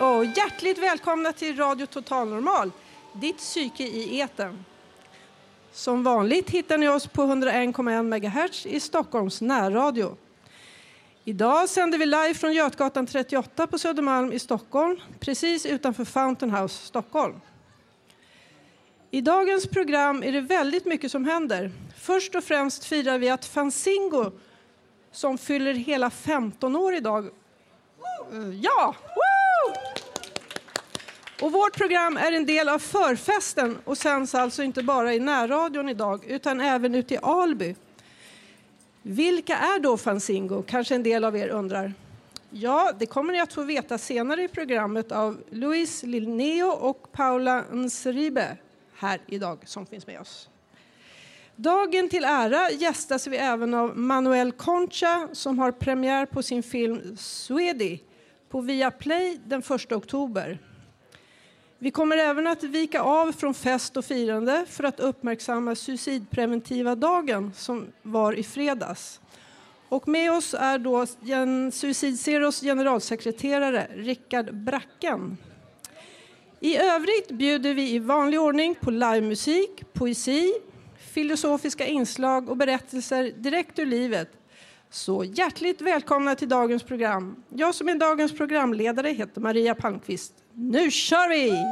Och hjärtligt välkomna till Radio Total Normal, ditt psyke i eten. Som vanligt hittar ni oss på 101,1 MHz i Stockholms närradio. Idag sänder vi live från Götgatan 38 på Södermalm i Stockholm, precis utanför Fountain House, Stockholm. I dagens program är det väldigt mycket som händer. Först och främst firar vi att Fanzingo, som fyller hela 15 år idag, eh, Ja! Woo! Och vårt program är en del av förfesten och sänds alltså inte bara i närradion idag utan även ute i Alby. Vilka är då Fanzingo? Kanske en del av er undrar. Ja, det kommer ni att få veta senare i programmet av Luis Linneo och Paula Nsribe här idag som finns med oss. Dagen till ära gästas vi även av Manuel Concha som har premiär på sin film Swedi på Viaplay den 1 oktober. Vi kommer även att vika av från fest och firande för att uppmärksamma suicidpreventiva dagen som var i fredags. Och med oss är då gen- Suicid Zeros generalsekreterare Rickard Bracken. I övrigt bjuder vi i vanlig ordning på livemusik, poesi, filosofiska inslag och berättelser direkt ur livet. Så hjärtligt välkomna till dagens program. Jag som är dagens programledare heter Maria Palmqvist. Nu kör vi!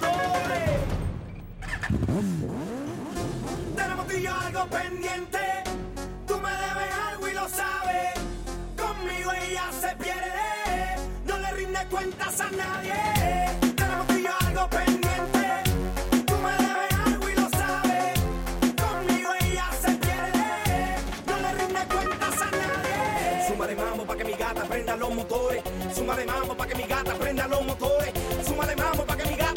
Motores. Tenemos tú yo algo pendiente. Tú me debes algo y lo sabes. Conmigo ella se pierde. No le rinde cuentas a nadie. Tenemos tú y yo algo pendiente. Tú me debes algo y lo sabes. Conmigo ella se pierde. No le rinde cuentas a nadie. Súmale mambo pa' que mi gata prenda los motores. Súmale mambo pa' que mi gata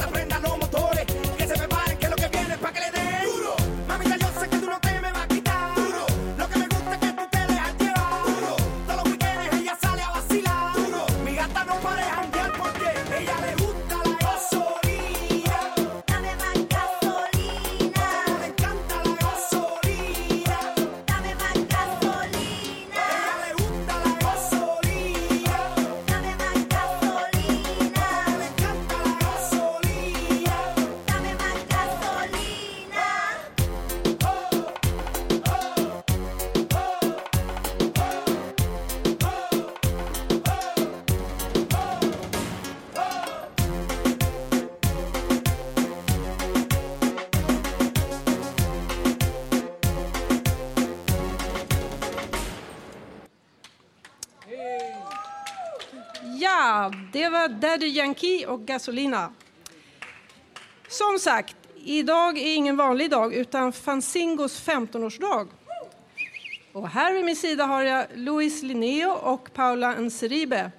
Daddy Yankee och Gasolina. Som sagt, idag är ingen vanlig dag utan Fanzingos 15-årsdag. Och här vid min sida har jag Luis Linneo och Paula Nseribe.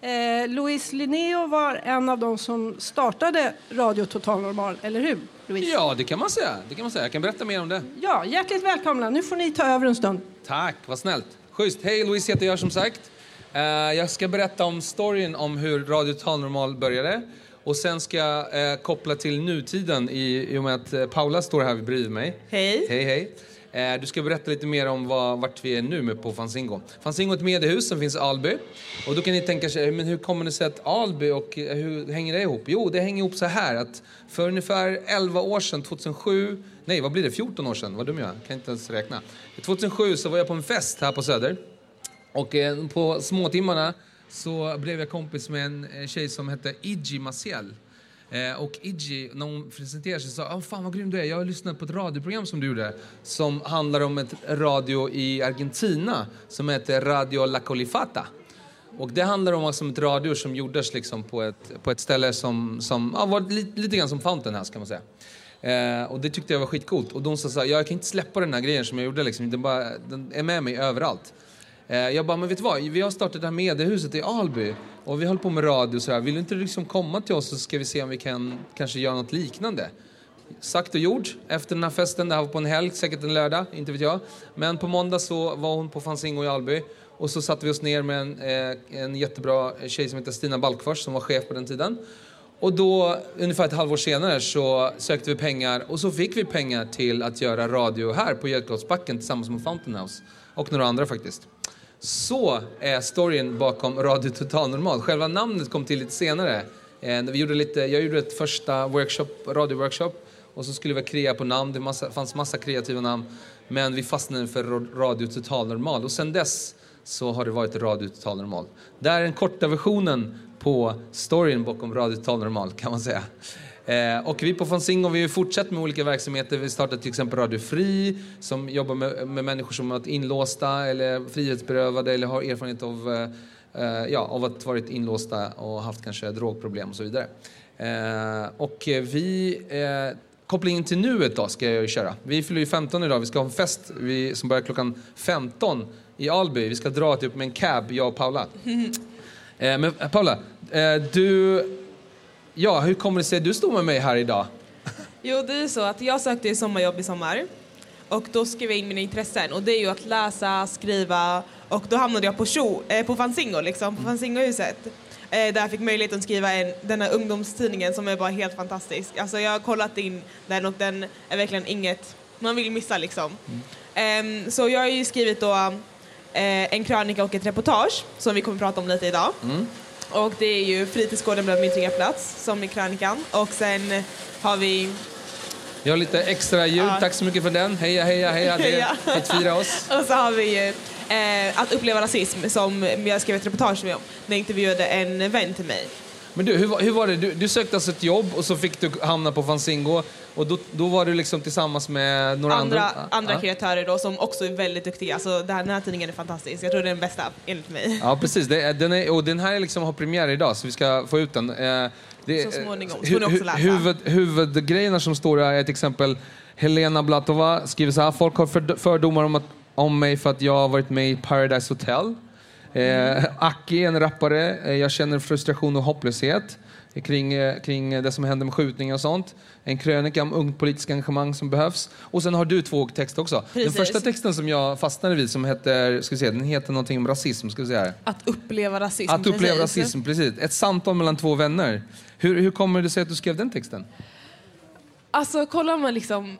Eh, Luis Linneo var en av de som startade Radio Total Normal, eller hur? Luis? Ja, det kan man säga. Det kan man säga. Jag kan berätta mer om det. Ja, hjärtligt välkomna. Nu får ni ta över en stund. Tack, vad snällt. Schysst. Hej, Louise heter jag som sagt. Eh, jag ska berätta om storyn om hur Radio Total Normal började. Och sen ska jag eh, koppla till nutiden i, i och med att eh, Paula står här bredvid mig. Hej. Hej, hej. Du ska berätta lite mer om vad, vart vi är nu med på Fanzingo. Fanzingo är ett mediehus som finns i Alby. Och då kan ni tänka sig, men hur kommer det sig att Alby och hur hänger det ihop? Jo, det hänger ihop så här att för ungefär 11 år sedan, 2007, nej vad blir det, 14 år sedan, vad dum jag är, kan inte ens räkna. 2007 så var jag på en fest här på Söder. Och eh, på småtimmarna så blev jag kompis med en eh, tjej som hette Iggy Maciel. Eh, och Iggy, när hon presenterade sig, sa oh, fan vad grym du är. Jag har lyssnat på ett radioprogram som du gjorde som handlar om ett radio i Argentina som heter Radio La Colifata. Och det handlar om alltså ett radio som gjordes liksom på, ett, på ett ställe som, som ja, var lite, lite grann som Fountain House kan man säga. Eh, och det tyckte jag var skitcoolt. Och de sa så här, jag kan inte släppa den här grejen som jag gjorde liksom. Den, bara, den är med mig överallt. Eh, jag bara, men vet du vad? Vi har startat det här mediehuset i Alby och vi håller på med radio och så här. Vill du inte liksom komma till oss så ska vi se om vi kan kanske göra något liknande? Sagt och gjort. Efter den här festen, det här var på en helg, säkert en lördag, inte vet jag. Men på måndag så var hon på Fanzingo i Alby och så satte vi oss ner med en, eh, en jättebra tjej som heter Stina Balkfors som var chef på den tiden. Och då, ungefär ett halvår senare, så sökte vi pengar och så fick vi pengar till att göra radio här på Götgatsbacken tillsammans med Fountain House och några andra faktiskt. Så är storyn bakom Radio Total Normal. Själva namnet kom till lite senare. Eh, vi gjorde lite, jag gjorde ett första workshop, radioworkshop och så skulle vi krea på namn. Det massa, fanns massa kreativa namn. Men vi fastnade för Radio Total Normal och sen dess så har det varit Radio Total Normal. Det är den korta versionen på storyn bakom Radio Total Normal kan man säga. Eh, och vi på Fanzingo vi har fortsatt med olika verksamheter. Vi startade till exempel Radio Fri som jobbar med, med människor som varit inlåsta eller frihetsberövade eller har erfarenhet av, eh, eh, ja, av att varit inlåsta och haft kanske drogproblem och så vidare. Eh, och vi eh, Kopplingen till nuet då ska jag ju köra. Vi fyller ju 15 idag. Vi ska ha en fest vi, som börjar klockan 15 i Alby. Vi ska dra typ med en cab, jag och Paula. Eh, men eh, Paula, eh, du... Ja, hur kommer det sig att du står med mig här idag? Jo, det är så att jag sökte sommarjobb i sommar och då skrev jag in mina intressen och det är ju att läsa, skriva och då hamnade jag på, show, eh, på Fanzingo, liksom, på Fanzingohuset. Eh, där jag fick möjligheten att skriva en, den här ungdomstidningen som är bara helt fantastisk. Alltså jag har kollat in den och den är verkligen inget man vill missa liksom. Ehm, så jag har ju skrivit då eh, en krönika och ett reportage som vi kommer att prata om lite idag. Och det är ju fritidsgården bland min trygga plats som är krönikan och sen har vi Jag har lite extra ljud, Ja. tack så mycket för den. Heja, heja, heja. Det Heja. att fira oss. Och så har vi eh, Att uppleva rasism som jag skrev ett reportage om. När jag intervjuade en vän till mig. Men du, hur, hur var det? Du, du sökte alltså ett jobb och så fick du hamna på Fanzingo och då, då var du liksom tillsammans med några andra? Andra, andra ja. kreatörer då som också är väldigt duktiga. Alltså, det här, den här tidningen är fantastisk. Jag tror det är den bästa enligt mig. Ja, precis. Det, är- den, är, och den här liksom har premiär idag, så vi ska få ut den. Eh, det, Så småningom. Så ni också hu- läsa. huvud, huvudgrejerna som står här är till exempel Helena Blatova skriver så här. Folk har för, fördomar om, att, om mig för att jag har varit med i Paradise Hotel. Eh, Aki, en rappare. Eh, jag känner frustration och hopplöshet kring, eh, kring det som händer med skjutningar och sånt. En krönika om ungt politiskt engagemang som behövs. Och sen har du två texter också. Precis. Den första texten som jag fastnade vid som heter, ska vi se, den heter någonting om rasism. Ska vi se här. Att uppleva rasism. Att uppleva precis. rasism, precis. Ett samtal mellan två vänner. Hur, hur kommer det sig att du skrev den texten? Alltså kollar man liksom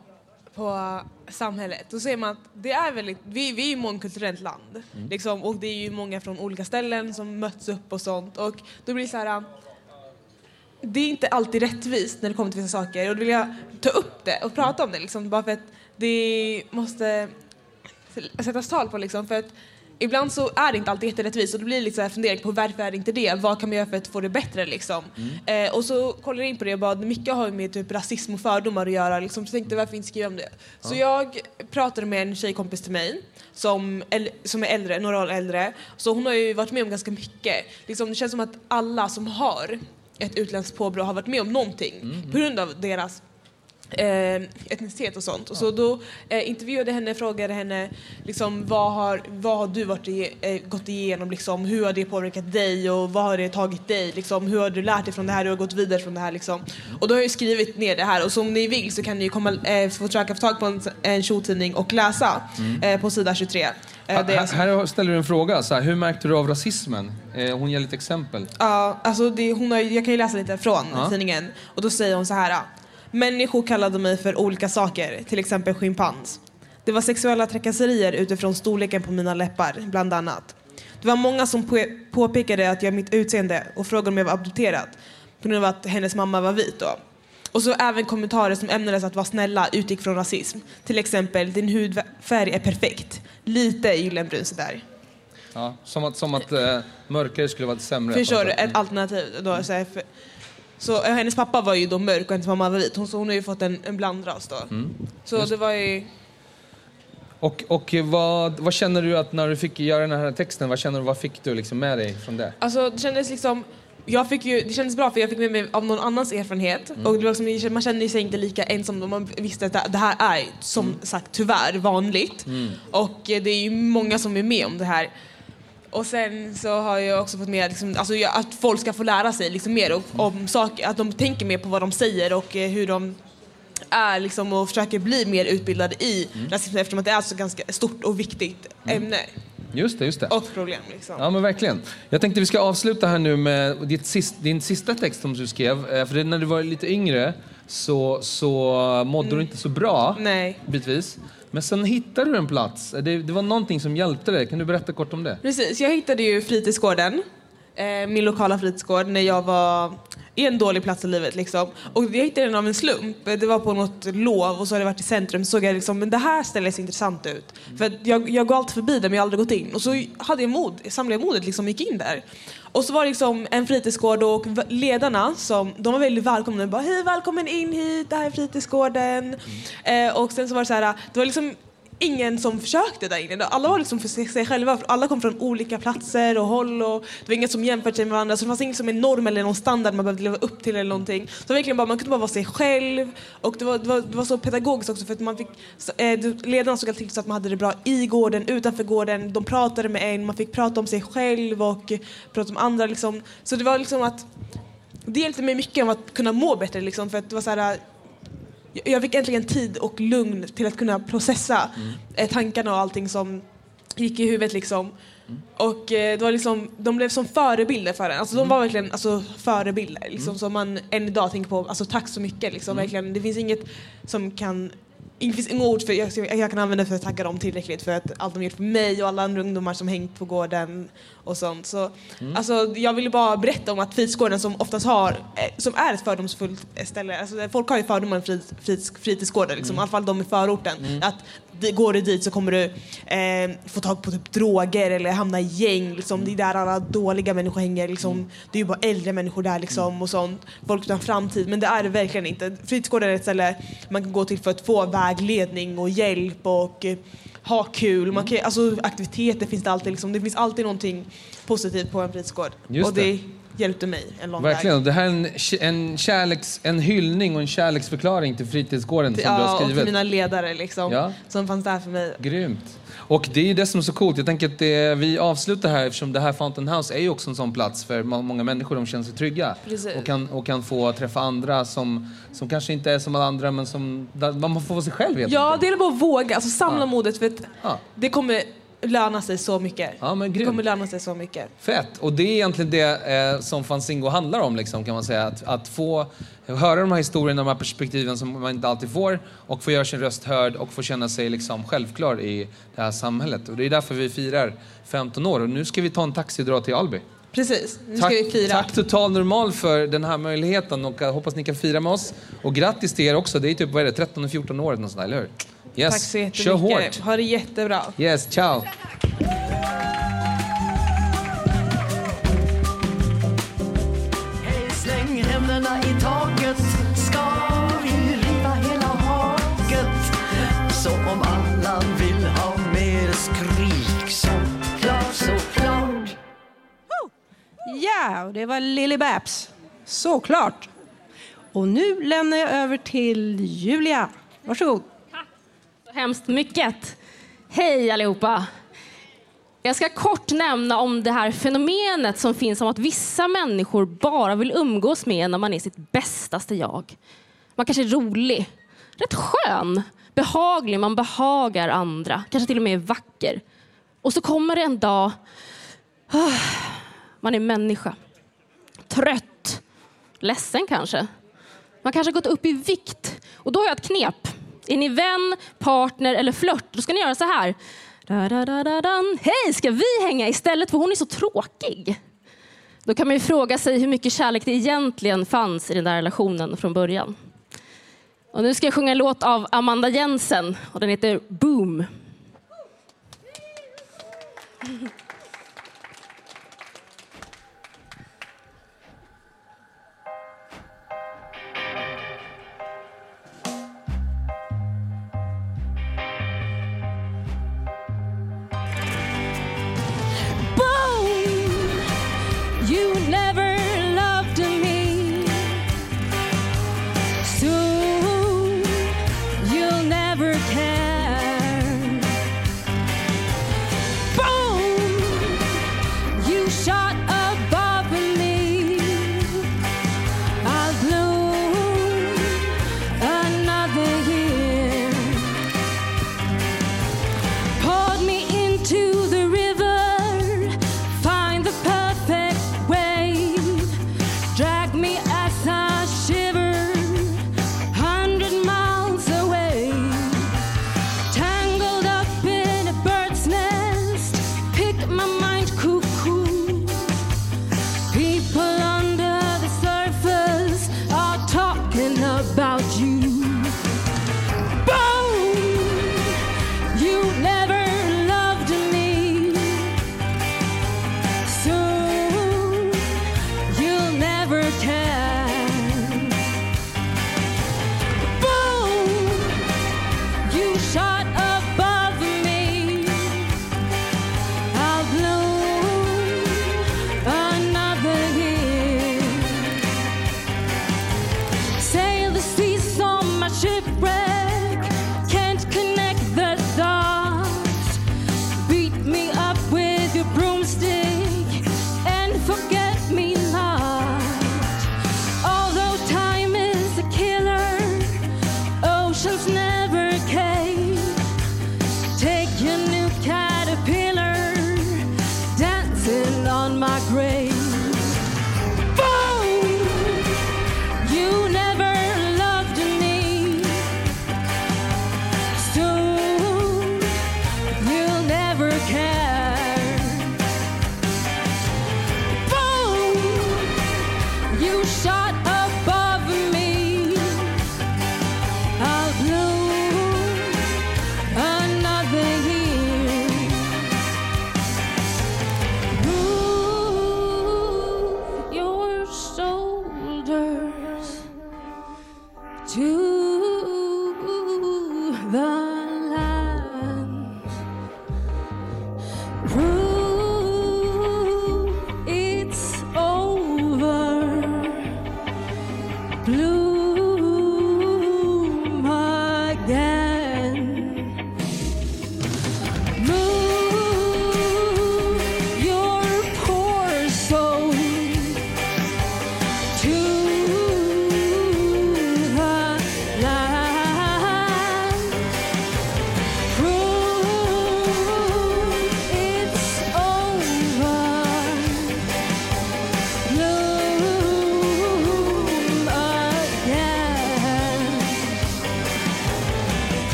på samhället då ser man att det är väldigt, vi, vi är ju ett mångkulturellt land. Liksom, och det är ju många från olika ställen som möts upp och sånt. Och då blir det så här. Det är inte alltid rättvist när det kommer till vissa saker och då vill jag ta upp det och prata om det liksom, bara för att det måste sättas tal på liksom för att ibland så är det inte alltid jätterättvist och det blir lite så här fundering på varför är det inte det? Vad kan man göra för att få det bättre liksom? Eh, och så kollar jag in på det och bara, mycket har med typ rasism och fördomar att göra liksom. Så jag tänkte varför inte skriva om det? Så jag pratade med en tjejkompis till mig som, som är äldre, några år äldre. Så hon har ju varit med om ganska mycket. Liksom, det känns som att alla som har ett utländskt påbrå har varit med om någonting på grund av deras eh, etnicitet och sånt. Och så då eh, intervjuade henne, frågade henne liksom, vad, har, vad har du varit i, eh, gått igenom, liksom, hur har det påverkat dig och vad har det tagit dig, liksom, hur har du lärt dig från det här, hur har du gått vidare från det här. Liksom. Och då har jag skrivit ner det här och så om ni vill så kan ni komma, eh, få försöka få tag på en, en showtidning och läsa eh, på sida 23. Eh, Här, här ställer du en fråga. Så här, hur märkte du av rasismen? Eh, hon ger lite exempel. Ja, alltså det, hon har, jag kan ju läsa lite från Ja. tidningen. Och då säger hon så här. Människor kallade mig för olika saker, till exempel schimpans. Det var sexuella trakasserier utifrån storleken på mina läppar, bland annat. Det var många som på, påpekade att jag mitt utseende och frågade om jag var adopterad på grund av att hennes mamma var vit då. Och så även kommentarer som ämnades att vara snälla utgick från rasism. Till exempel, din hudfärg är perfekt. Lite gyllenbrun sådär. Ja, som att, som att eh, mörkare skulle vara sämre. Förstår du? Ett alternativ. Då, så, här, för, så eh, hennes pappa var ju då mörk och hennes mamma var vit. Hon, så hon har ju fått en, en blandras då. Mm. Så det var ju... Och, och vad, vad känner du att när du fick göra den här texten, vad känner du, vad fick du liksom med dig från det? Alltså det kändes liksom... Jag fick ju, det kändes bra för jag fick med mig av någon annans erfarenhet. Mm. Och det var liksom, man kände sig inte lika ensam om man visste att det- här är som Mm. sagt tyvärr vanligt. Och eh, det är ju många som är med om det här. Och sen så har jag också fått med liksom, alltså, att folk ska få lära sig liksom, mer och, om saker, att de tänker mer på vad de säger och eh, hur de är liksom, och försöker bli mer utbildade i Mm. rasism eftersom att det är så ganska stort och viktigt ämne Just det, just det. och problem. Liksom. Ja men verkligen. Jag tänkte vi ska avsluta här nu med ditt sist, din sista text som du skrev. Eh, För det, när du var lite yngre så, så mådde du inte så bra, Nej. bitvis. Men sen hittade du en plats. Det, det var någonting som hjälpte dig. Kan du berätta kort om det? Precis, jag hittade ju fritidsgården, eh, min lokala fritidsgård, när jag var i en dålig plats i livet. Liksom. Och jag hittade den av en slump. Det var på något lov och så hade jag varit i centrum. Så såg jag liksom, men det här stället ser intressant ut. För jag, jag går alltid förbi där men jag har aldrig gått in. Och så hade jag mod, samlade jag modet liksom gick in där. Och så var det liksom en fritidsgård och ledarna som, de var väldigt välkomna. De bara hej välkommen in hit, det här är fritidsgården. Eh, och sen så var det så här, det var liksom ingen som försökte där inne. Alla var liksom för sig själva. Alla kom från olika platser och håll och det var inget som jämförde sig med varandra. Så det fanns inget som en norm eller någon standard man behövde leva upp till eller någonting. Så verkligen bara, man kunde bara vara sig själv. Och det var, det var, det var så pedagogiskt också för att man fick, eh, ledarna såg alltid till så att man hade det bra i gården, utanför gården. De pratade med en, man fick prata om sig själv och prata om andra liksom. Så det var liksom att det hjälpte mig mycket om att kunna må bättre liksom för att det var så här jag- fick äntligen tid och lugn till att kunna processa eh, tankarna och allting som gick i huvudet liksom. Och eh, det var liksom, de blev som förebilder för en. Alltså, de var verkligen alltså, förebilder liksom, som man än idag tänker på. Alltså, tack så mycket. Liksom, verkligen. Det finns inget som kan det finns inga ord för jag, jag kan använda för att tagga dem tillräckligt för att allt de gjort för mig och alla andra ungdomar som hängt på gården och sånt. Så, alltså, jag ville bara berätta om att fritidsgården som oftast har, eh, som är ett fördomsfullt ställe, alltså, folk har ju fördomar om fritids, fritids, fritidsgårdar, liksom, i alla fall de i förorten. Att det, går du dit så kommer du eh, få tag på typ droger eller hamna i gäng. Liksom. Det är där alla dåliga människor hänger. Liksom. Det är ju bara äldre människor där liksom, och sånt. Folk utan framtid. Men det är det verkligen inte. Fritidsgården är ett ställe man kan gå till för att få vägledning och hjälp och eh, ha kul. Man kan, alltså, aktiviteter finns det alltid. Liksom. Det finns alltid någonting positivt på en fritidsgård. Just och det, det. Hjälpte mig en lång Verkligen. väg. Det här är en, en, kärleks, en hyllning och en kärleksförklaring till fritidsgården som du har Ja, och skrivit. mina ledare liksom, Ja. som fanns där för mig. Grymt. Och det är ju det som är så coolt. Jag tänker att det, vi avslutar här eftersom det här Fountain House är ju också en sån plats för må- många människor. De känner sig trygga Precis. och kan, och kan få träffa andra som, som kanske inte är som alla andra men som man får vara sig själv helt Ja, enkelt. det gäller bara att våga, alltså samla Ja. modet för att Ja. det kommer löna sig så mycket. Ja, men det kommer löna sig så mycket. Fett! Och det är egentligen det eh, som Fanzingo handlar om, liksom, kan man säga. Att, att få höra de här historierna, de här perspektiven som man inte alltid får och få göra sin röst hörd och få känna sig liksom, självklar i det här samhället. Och det är därför vi firar 15 år. Och nu ska vi ta en taxi och dra till Alby. Precis, nu tack, ska vi fira. Tack Total Normal för den här möjligheten och hoppas ni kan fira med oss. Och grattis till er också, det är typ vad är det, 13 och 14 år eller eller hur? Yes. Tack så jättemycket. Kör hårt. Ha det jättebra. Yes, ciao. Hej, släng händerna i taket. Ska vi riva hela haket? Så om alla vill ha mer skruv Ja, och det var Lily Babs. Såklart. Och nu lämnar jag över till Julia. Varsågod. Tack så hemskt mycket. Hej allihopa! Jag ska kort nämna om det här fenomenet som finns om att vissa människor bara vill umgås med när man är sitt bästaste jag. Man kanske är rolig, rätt skön, behaglig, man behagar andra, kanske till och med är vacker. Och så kommer det en dag, ah, man är människa. Trött, ledsen kanske. Man kanske har gått upp i vikt. Och då har jag ett knep. Är ni vän, partner eller flört, då ska ni göra så här. Da, da, da. Hej, ska vi hänga istället för hon är så tråkig? Då kan man ju fråga sig hur mycket kärlek det egentligen fanns i den där relationen från början. Och nu ska jag sjunga en låt av Amanda Jensen och den heter Boom. Boom!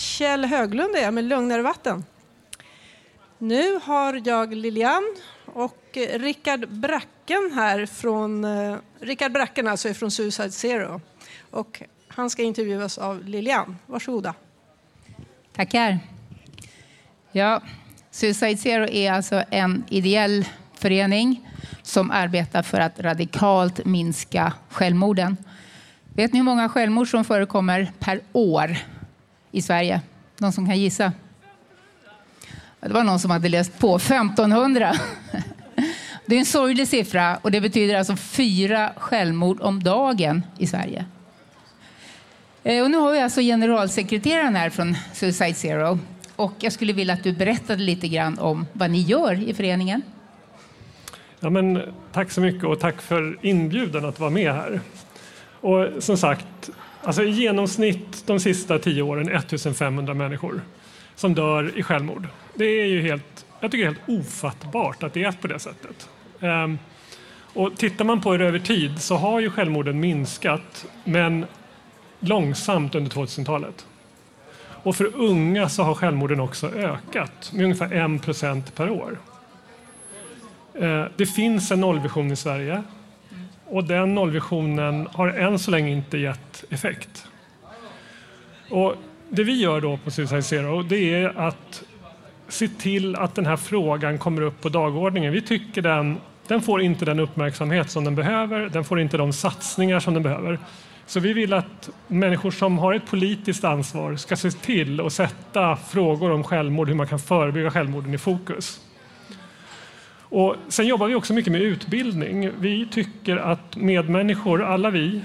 Kjell Höglund det med Lugnare vatten. Nu har jag Lilian och eh, Rickard Bracken här från... Eh, Rickard Bracken alltså är från Suicide Zero. Och han ska intervjuas av Lilian. Varsågoda. Tackar. Ja, Suicide Zero är alltså en ideell förening som arbetar för att radikalt minska självmorden. Vet ni hur många självmord som förekommer per år i Sverige? Någon som kan gissa? Det var någon som hade läst på. 1500. Det är en sorglig siffra och det betyder alltså fyra självmord om dagen i Sverige. Eh, och nu har vi alltså generalsekreteraren här från Suicide Zero. Och jag skulle vilja att du berättade lite grann om vad ni gör i föreningen. Ja, men, tack så mycket och tack för inbjudan att vara med här. Och som sagt, alltså i genomsnitt de sista tio åren 1500 människor som dör i självmord. Det är ju helt, jag tycker det är helt ofattbart att det är på det sättet. Um, och tittar man på det över tid så har ju självmorden minskat, men långsamt under 2000-talet. Och för unga så har självmorden också ökat med ungefär 1 per år. Ehm, det finns en nollvision i Sverige och den nollvisionen har än så länge inte gett effekt. Och det vi gör då på Suicide Zero det är att se till att den här frågan kommer upp på dagordningen. Vi tycker den, den får inte den uppmärksamhet som den behöver, den får inte de satsningar som den behöver. Så vi vill att människor som har ett politiskt ansvar ska se till att sätta frågor om självmord, hur man kan förebygga självmorden i fokus. Och sen jobbar vi också mycket med utbildning. Vi tycker att medmänniskor, alla vi,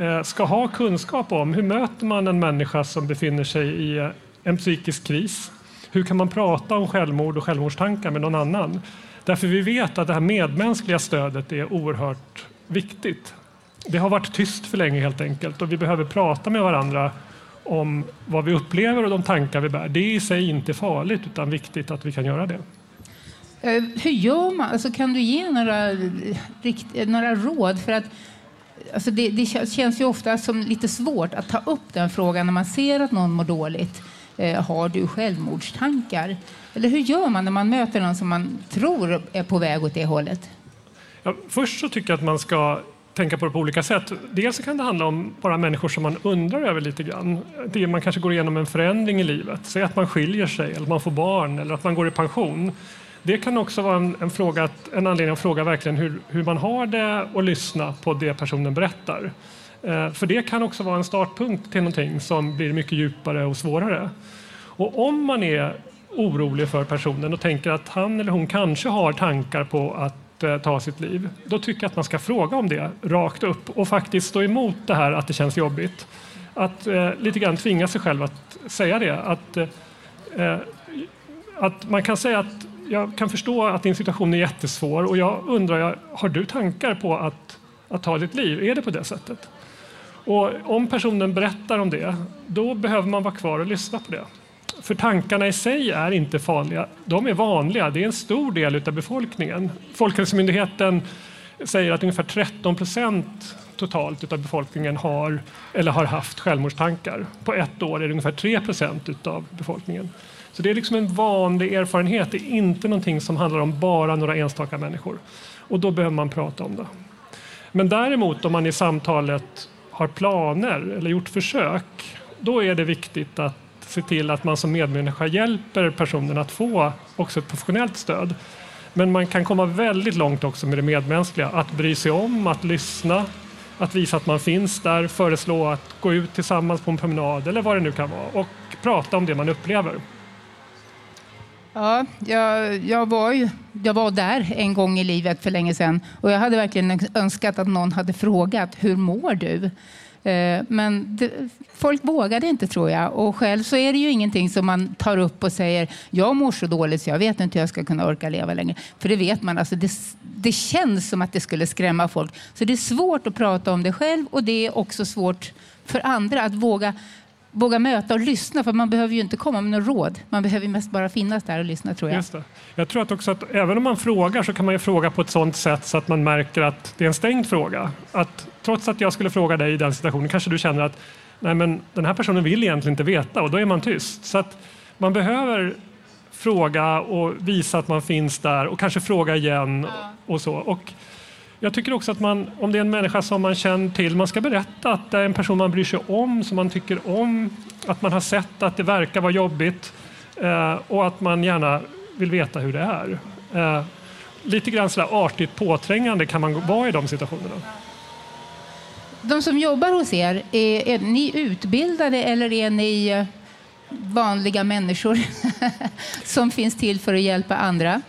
eh, ska ha kunskap om hur möter man en människa som befinner sig i eh, en psykisk kris. Hur kan man prata om självmord och självmordstankar med någon annan? Därför vi vet att det här medmänskliga stödet är oerhört viktigt. Det har varit tyst för länge helt enkelt och vi behöver prata med varandra om vad vi upplever och de tankar vi bär. Det är i sig inte farligt utan viktigt att vi kan göra det. Eh, hur gör man? Alltså, kan du ge några, rikt, några råd? För att, alltså, det, det känns ju ofta som lite svårt att ta upp den frågan när man ser att någon mår dåligt. Eh, har du självmordstankar? Eller hur gör man när man möter någon som man tror är på väg åt det hållet? Ja, först så tycker jag att man ska tänka på det på olika sätt. Dels kan det handla om bara människor som man undrar över lite grann. Det man kanske går igenom en förändring i livet. Säg att man skiljer sig eller att man får barn eller att man går i pension. Det kan också vara en, en, fråga att, en anledning att fråga verkligen hur, hur man har det och lyssna på det personen berättar. Eh, för det kan också vara en startpunkt till någonting som blir mycket djupare och svårare. Och om man är orolig för personen och tänker att han eller hon kanske har tankar på att eh, ta sitt liv, då tycker jag att man ska fråga om det rakt upp och faktiskt stå emot det här att det känns jobbigt. Att eh, lite grann tvinga sig själv att säga det. Att, eh, eh att man kan säga att jag kan förstå att din situation är jättesvår och jag undrar, har du tankar på att, att ta ditt liv? Är det på det sättet? Och om personen berättar om det, då behöver man vara kvar och lyssna på det. För tankarna i sig är inte farliga. De är vanliga. Det är en stor del av befolkningen. Folkhälsomyndigheten säger att ungefär 13 procent totalt av befolkningen har eller har haft självmordstankar. På ett år är det ungefär 3 procent av befolkningen. Så det är liksom en vanlig erfarenhet. Det är inte någonting som handlar om bara några enstaka människor. Och då behöver man prata om det. Men däremot om man i samtalet har planer eller gjort försök, då är det viktigt att se till att man som medmänniska hjälper personen att få också ett professionellt stöd. Men man kan komma väldigt långt också med det medmänskliga. Att bry sig om, att lyssna, att visa att man finns där, föreslå att gå ut tillsammans på en promenad eller vad det nu kan vara och prata om det man upplever. Ja, jag, jag, var ju, jag var där en gång i livet för länge sedan och jag hade verkligen önskat att någon hade frågat hur mår du? Eh, men det, folk vågade inte tror jag och själv så är det ju ingenting som man tar upp och säger jag mår så dåligt så jag vet inte hur jag ska kunna orka leva längre. För det vet man, alltså det, det känns som att det skulle skrämma folk. Så det är svårt att prata om det själv och det är också svårt för andra att våga våga möta och lyssna. För man behöver ju inte komma med något råd. Man behöver mest bara finnas där och lyssna tror jag. Jag tror att också att även om man frågar så kan man ju fråga på ett sådant sätt så att man märker att det är en stängd fråga. Att trots att jag skulle fråga dig i den situationen kanske du känner att nej men den här personen vill egentligen inte veta och då är man tyst. Så att man behöver fråga och visa att man finns där och kanske fråga igen och så. Och jag tycker också att man, om det är en människa som man känner till, man ska berätta att det är en person man bryr sig om, som man tycker om, att man har sett att det verkar vara jobbigt eh, och att man gärna vill veta hur det är. Eh, lite grann sådär artigt påträngande kan man vara i de situationerna. De som jobbar hos er, är, är ni utbildade eller är ni eh, vanliga människor som finns till för att hjälpa andra?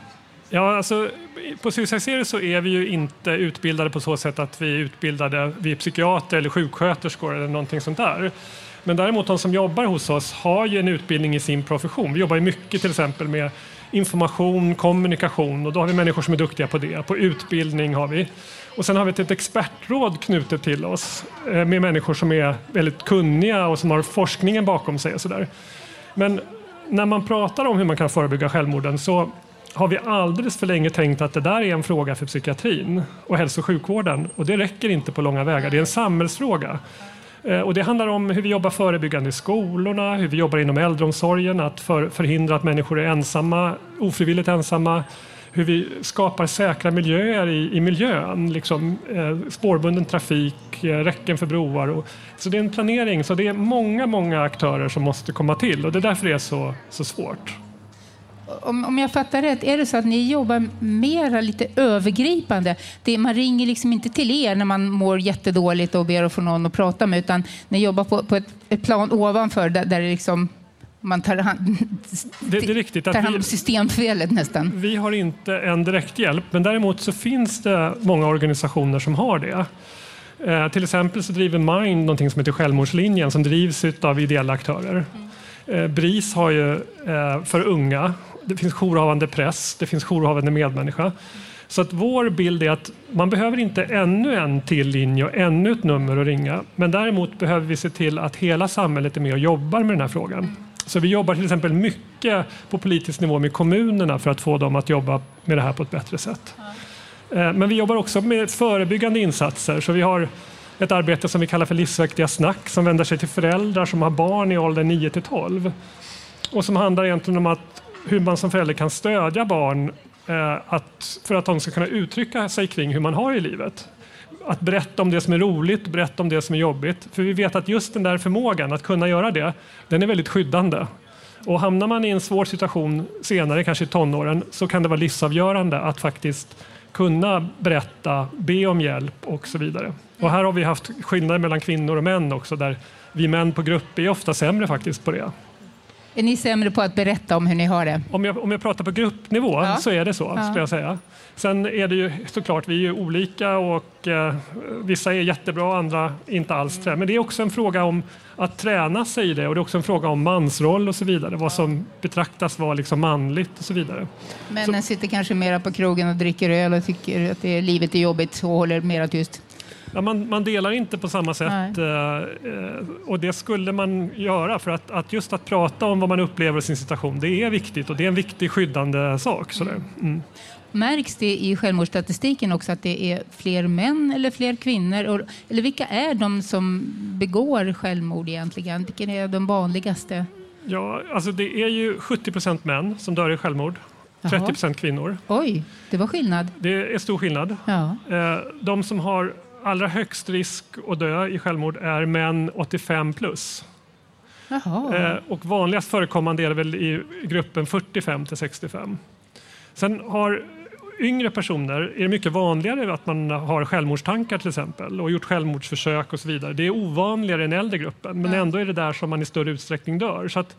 Ja, alltså, på Suicide så är vi ju inte utbildade på så sätt att vi är utbildade, vi är psykiater eller sjuksköterskor eller någonting sånt där. Men däremot de som jobbar hos oss har ju en utbildning i sin profession. Vi jobbar ju mycket till exempel med information, kommunikation och då har vi människor som är duktiga på det. På utbildning har vi. Och sen har vi ett expertråd knutet till oss eh, med människor som är väldigt kunniga och som har forskningen bakom sig och sådär. Men när man pratar om hur man kan förebygga självmorden så har vi alldeles för länge tänkt att det där är en fråga för psykiatrin och hälso och sjukvården. Och det räcker inte på långa vägar. Det är en samhällsfråga. Eh, och det handlar om hur vi jobbar förebyggande i skolorna, hur vi jobbar inom äldreomsorgen, att för, förhindra att människor är ensamma, ofrivilligt ensamma, hur vi skapar säkra miljöer i, i miljön, liksom, eh, spårbunden trafik, eh, räcken för broar. Och, så det är en planering, så det är många, många aktörer som måste komma till och det är därför det är så, så svårt. Om, om jag fattar rätt, är det så att ni jobbar mera lite övergripande? Det, man ringer liksom inte till er när man mår jättedåligt och ber att få någon att prata med, utan ni jobbar på, på ett, ett plan ovanför där, där det liksom, man tar hand, Det, det är riktigt att tar hand om systemfelet nästan. Vi har inte en direkthjälp, men däremot så finns det många organisationer som har det. Eh, till exempel så driver Mind någonting som heter Självmordslinjen som drivs av ideella aktörer. Eh, BRIS har ju eh, för unga, det finns jourhavande press, det finns jourhavande medmänniska. Så att vår bild är att man behöver inte ännu en till linje och ännu ett nummer att ringa. Men däremot behöver vi se till att hela samhället är med och jobbar med den här frågan. Så vi jobbar till exempel mycket på politisk nivå med kommunerna för att få dem att jobba med det här på ett bättre sätt. Eh, Men vi jobbar också med förebyggande insatser. Så vi har ett arbete som vi kallar för livsviktiga snack som vänder sig till föräldrar som har barn i åldern 9 till 12. Och som handlar egentligen om att hur man som förälder kan stödja barn eh, att, för att de ska kunna uttrycka sig kring hur man har i livet. Att berätta om det som är roligt, berätta om det som är jobbigt. För vi vet att just den där förmågan att kunna göra det, den är väldigt skyddande. Och hamnar man i en svår situation senare, kanske i tonåren, så kan det vara livsavgörande att faktiskt kunna berätta, be om hjälp och så vidare. Och här har vi haft skillnader mellan kvinnor och män också, där vi män på grupp är ofta sämre faktiskt på det. Är ni sämre på att berätta om hur ni har det? Om jag, om jag pratar på gruppnivå Ja. så är det så, Ja. skulle jag säga. Sen är det ju såklart, vi är ju olika och eh, vissa är jättebra, andra inte alls. trä- Men det är också en fråga om att träna sig i det och det är också en fråga om mansroll och så vidare. Vad som betraktas vara liksom manligt och så vidare. Männen sitter kanske mera på krogen och dricker öl och tycker att det livet är jobbigt och håller mera tyst. Ja, man, man delar inte på samma sätt eh, och det skulle man göra för att, att just att prata om vad man upplever i sin situation, det är viktigt och det är en viktig skyddande sak. Sådär. Mm. Märks det i självmordsstatistiken också att det är fler män eller fler kvinnor? Och, eller vilka är de som begår självmord egentligen? Vilka är de vanligaste? Ja, alltså det är ju 70 procent män som dör i självmord, Jaha. 30 procent kvinnor. Oj, det var skillnad. Det är stor skillnad. Ja. Eh, De som har allra högst risk att dö i självmord är män 85 plus. Jaha. Eh, Och vanligast förekommande är det väl i gruppen 45 till 65. Sen har yngre personer är det mycket vanligare att man har självmordstankar till exempel och gjort självmordsförsök och så vidare. Det är ovanligare i den äldre gruppen men ändå är det där som man i större utsträckning dör. Så att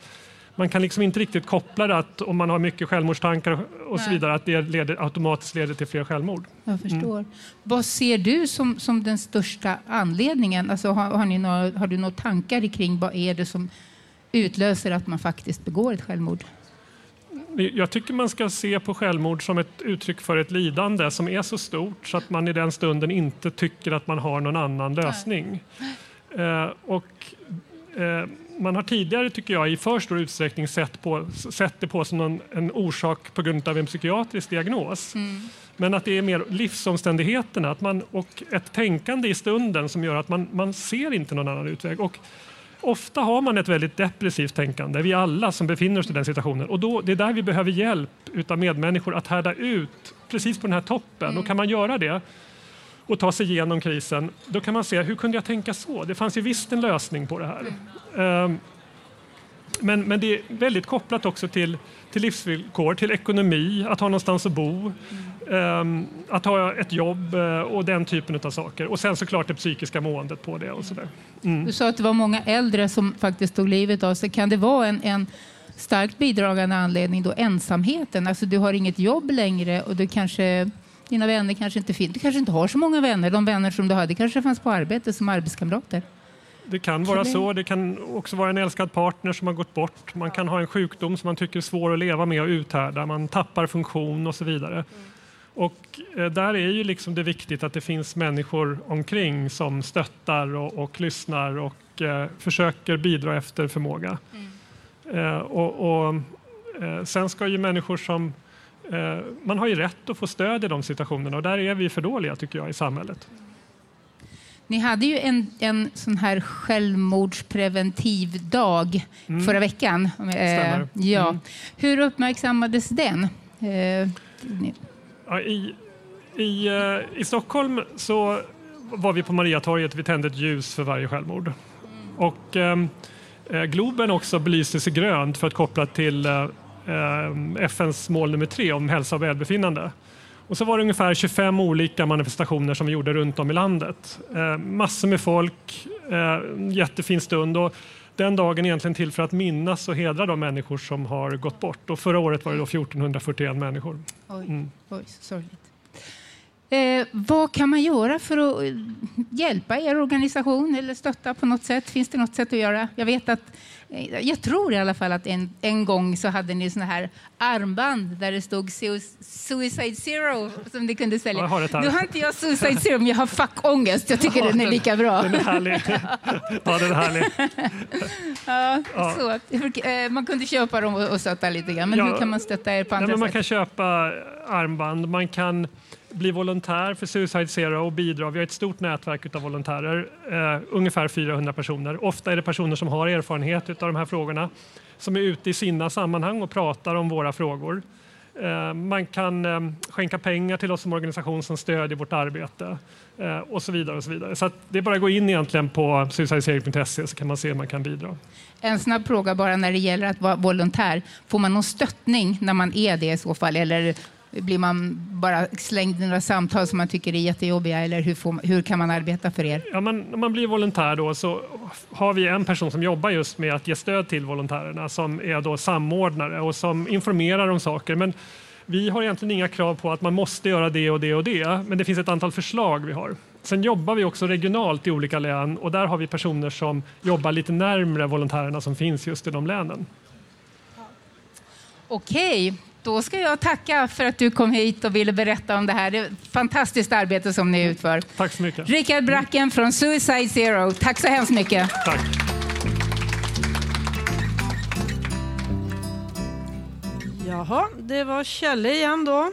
man kan liksom inte riktigt koppla det att om man har mycket självmordstankar och så vidare att det leder, automatiskt leder till fler självmord. Jag förstår. Vad ser du som, som den största anledningen? Alltså, har, har, ni några, har du några tankar kring vad är det som utlöser att man faktiskt begår ett självmord? Jag tycker man ska se på självmord som ett uttryck för ett lidande som är så stort så att man i den stunden inte tycker att man har någon annan lösning. Eh, och, eh, man har tidigare, tycker jag, i för stor utsträckning sett, på, sett det på som en, en orsak på grund av en psykiatrisk diagnos. Men att det är mer livsomständigheterna att man, och ett tänkande i stunden som gör att man, man ser inte någon annan utväg. Och ofta har man ett väldigt depressivt tänkande, vi alla som befinner oss i den situationen. Och då, det är där vi behöver hjälp utav medmänniskor att härda ut precis på den här toppen. Och kan man göra det och ta sig igenom krisen, då kan man se hur kunde jag tänka så? Det fanns ju visst en lösning på det här. Ehm, men, men det är väldigt kopplat också till, till livsvillkor, till ekonomi, att ha någonstans att bo, ehm, att ha ett jobb eh, och den typen av saker. Och sen såklart det psykiska måendet på det och sådär. Mm. Du sa att det var många äldre som faktiskt tog livet av sig. Kan det vara en, en starkt bidragande anledning då ensamheten? Alltså du har inget jobb längre och du kanske, dina vänner kanske inte finns. Du kanske inte har så många vänner. De vänner som du hade kanske fanns på arbete som arbetskamrater. Det kan vara så. Det kan också vara en älskad partner som har gått bort. Man kan ha en sjukdom som man tycker är svår att leva med och uthärda. Man tappar funktion och så vidare. Och eh, där är ju liksom det viktigt att det finns människor omkring som stöttar och, och lyssnar och eh, försöker bidra efter förmåga. Eh, och, och, eh, sen ska ju människor som... Eh, man har ju rätt att få stöd i de situationerna och där är vi för dåliga tycker jag i samhället. Ni hade ju en, en sån här självmordspreventiv dag Mm. förra veckan. Stämmer. Eh, ja. Mm. Hur uppmärksammades den? Eh, Ja, i, i, I Stockholm så var vi på Mariatorget. Vi tände ett ljus för varje självmord. Och ehm, eh, Globen också belystes i grönt för att koppla till FNs mål nummer tre om hälsa och välbefinnande. Och så var det ungefär 25 olika manifestationer som vi gjorde runt om i landet. Eh, massor med folk, eh, jättefin stund. Och den dagen är egentligen till för att minnas och hedra de människor som har gått bort. Och förra året var det då 1441 människor. Oj, Mm. oj så sorgligt. Eh, vad kan man göra för att eh, hjälpa er organisation eller stötta på något sätt? Finns det något sätt att göra? Jag vet att eh, jag tror i alla fall att en, en gång så hade ni såna här armband där det stod Sui- Suicide Zero som ni kunde sälja. Jag har. Nu har inte jag Suicide Zero, men jag har fuckångest. Jag tycker Ja, den är lika bra. Den är härlig. ja, den är härlig. Ja, Ja. Så, eh, man kunde köpa dem och stötta lite grann. Men Ja. hur kan man stötta er på Nej, andra man sätt? kan köpa armband, man kan bli volontär för Suicide Zero och bidra. Vi har ett stort nätverk av volontärer, eh, ungefär 400 personer. Ofta är det personer som har erfarenhet av de här frågorna, som är ute i sina sammanhang och pratar om våra frågor. Eh, man kan eh, skänka pengar till oss som organisation som stödjer vårt arbete eh, och så vidare. Och så vidare. Så att det är bara att gå in egentligen på suicidesering.se så kan man se hur man kan bidra. En snabb fråga bara när det gäller att vara volontär. Får man någon stöttning när man är det i så fall? Eller blir man bara slängd i några samtal som man tycker är jättejobbiga? Eller hur, får, hur kan man arbeta för er? Ja, men när man blir volontär då så har vi en person som jobbar just med att ge stöd till volontärerna som är då samordnare och som informerar om saker. Men vi har egentligen inga krav på att man måste göra det och det och det, men det finns ett antal förslag vi har. Sen jobbar vi också regionalt i olika län och där har vi personer som jobbar lite närmre volontärerna som finns just i de länen. Okej, då ska jag tacka för att du kom hit och ville berätta om det här. Det är ett fantastiskt arbete som ni utför. Tack så mycket. Rickard Bracken från Suicide Zero. Tack så hemskt mycket. Tack. Jaha, det var Kjelle igen då.